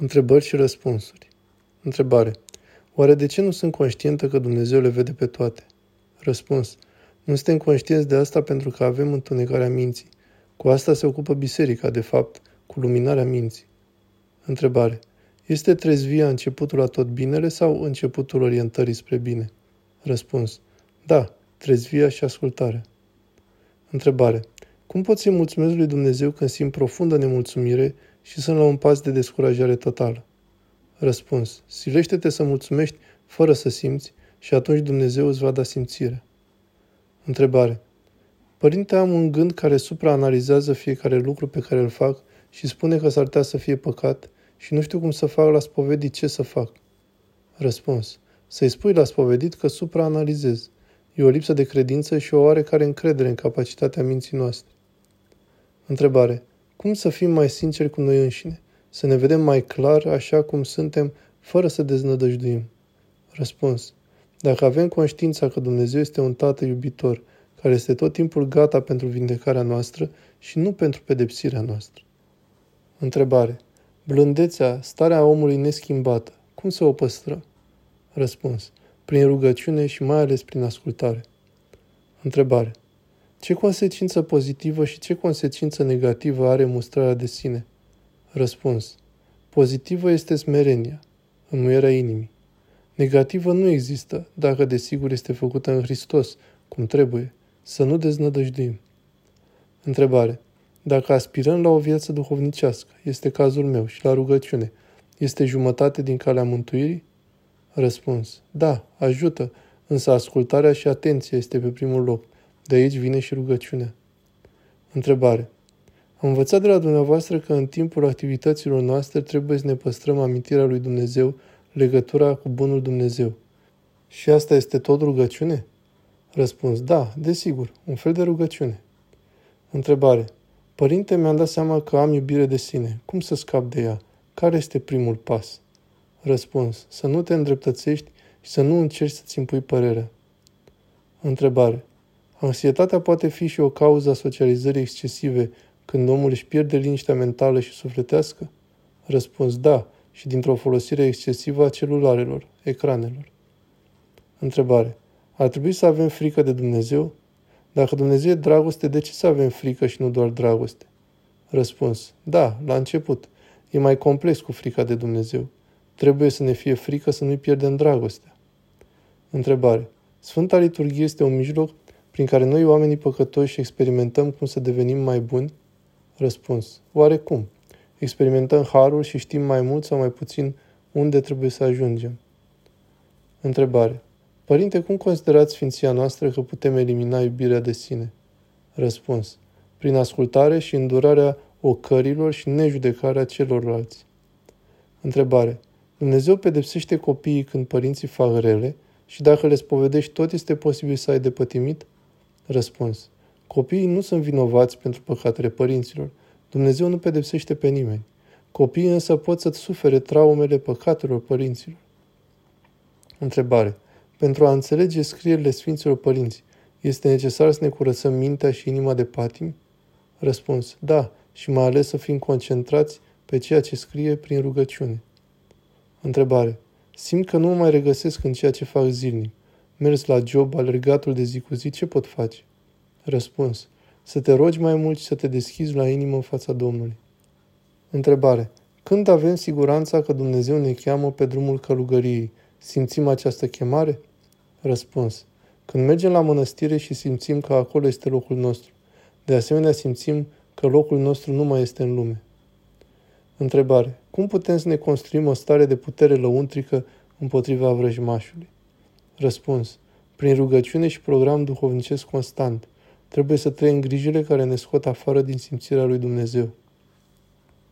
Întrebări și răspunsuri. Întrebare. Oare de ce nu sunt conștientă că Dumnezeu le vede pe toate? Răspuns. Nu suntem conștienți de asta pentru că avem întunecarea minții. Cu asta se ocupă biserica, de fapt, cu luminarea minții. Întrebare. Este trezvia începutul la tot binele sau începutul orientării spre bine? Răspuns. Da, trezvia și ascultarea. Întrebare. Cum pot să-i mulțumesc lui Dumnezeu când simt profundă nemulțumire și sunt la un pas de descurajare totală? Răspuns. Silește-te să mulțumești fără să simți și atunci Dumnezeu îți va da simțire. Întrebare. Părinte, am un gând care supraanalizează fiecare lucru pe care îl fac și spune că s-ar putea să fie păcat și nu știu cum să fac la spovedit ce să fac. Răspuns. Să-i spui la spovedit că supraanalizez. E o lipsă de credință și o oarecare încredere în capacitatea minții noastre. Întrebare. Cum să fim mai sinceri cu noi înșine? Să ne vedem mai clar așa cum suntem, fără să deznădăjduim? Răspuns. Dacă avem conștiința că Dumnezeu este un Tată iubitor, care este tot timpul gata pentru vindecarea noastră și nu pentru pedepsirea noastră. Întrebare. Blândețea, starea omului neschimbată, cum să o păstrăm? Răspuns. Prin rugăciune și mai ales prin ascultare. Întrebare. Ce consecință pozitivă și ce consecință negativă are mustrarea de sine? Răspuns. Pozitivă este smerenia, înmuierea inimii. Negativă nu există, dacă desigur este făcută în Hristos, cum trebuie, să nu deznădăjduim. Întrebare. Dacă aspirăm la o viață duhovnicească, este cazul meu, și la rugăciune, este jumătate din calea mântuirii? Răspuns. Da, ajută, însă ascultarea și atenția este pe primul loc. De aici vine și rugăciunea. Întrebare. Am învățat de la dumneavoastră că în timpul activităților noastre trebuie să ne păstrăm amintirea lui Dumnezeu, legătura cu Bunul Dumnezeu. Și asta este tot rugăciune? Răspuns. Da, desigur, un fel de rugăciune. Întrebare. Părinte, mi-am dat seama că am iubire de sine. Cum să scap de ea? Care este primul pas? Răspuns. Să nu te îndreptățești și să nu încerci să-ți impui părerea. Întrebare. Anxietatea poate fi și o cauză a socializării excesive când omul își pierde liniștea mentală și sufletească? Răspuns. Da, și dintr-o folosire excesivă a celularelor, ecranelor. Întrebare. Ar trebui să avem frică de Dumnezeu? Dacă Dumnezeu e dragoste, de ce să avem frică și nu doar dragoste? Răspuns. Da, la început. E mai complex cu frica de Dumnezeu. Trebuie să ne fie frică să nu-i pierdem dragostea. Întrebare. Sfânta Liturghie este un mijloc prin care noi, oamenii păcătoși, experimentăm cum să devenim mai buni? Răspuns. Oare cum? Experimentăm harul și știm mai mult sau mai puțin unde trebuie să ajungem. Întrebare. Părinte, cum considerați Sfinția noastră că putem elimina iubirea de sine? Răspuns. Prin ascultare și îndurarea ocărilor și nejudecarea celorlalți. Întrebare. Dumnezeu pedepsește copiii când părinții fac rele și dacă le spovedești tot este posibil să ai de pătimit? Răspuns. Copiii nu sunt vinovați pentru păcatele părinților. Dumnezeu nu pedepsește pe nimeni. Copiii însă pot să sufere traumele păcatelor părinților. Întrebare. Pentru a înțelege scrierile Sfinților Părinți, este necesar să ne curățăm mintea și inima de patim? Răspuns. Da, și mai ales să fim concentrați pe ceea ce scrie prin rugăciune. Întrebare. Simt că nu mă mai regăsesc în ceea ce fac zilnic. Mers la job, alergatul de zi cu zi, ce pot face? Răspuns. Să te rogi mai mult și să te deschizi la inimă în fața Domnului. Întrebare. Când avem siguranța că Dumnezeu ne cheamă pe drumul călugăriei, simțim această chemare? Răspuns. Când mergem la mănăstire și simțim că acolo este locul nostru. De asemenea, simțim că locul nostru nu mai este în lume. Întrebare. Cum putem să ne construim o stare de putere lăuntrică împotriva vrăjmașului? Răspuns. Prin rugăciune și program duhovnicesc constant. Trebuie să trăim grijile care ne scot afară din simțirea lui Dumnezeu.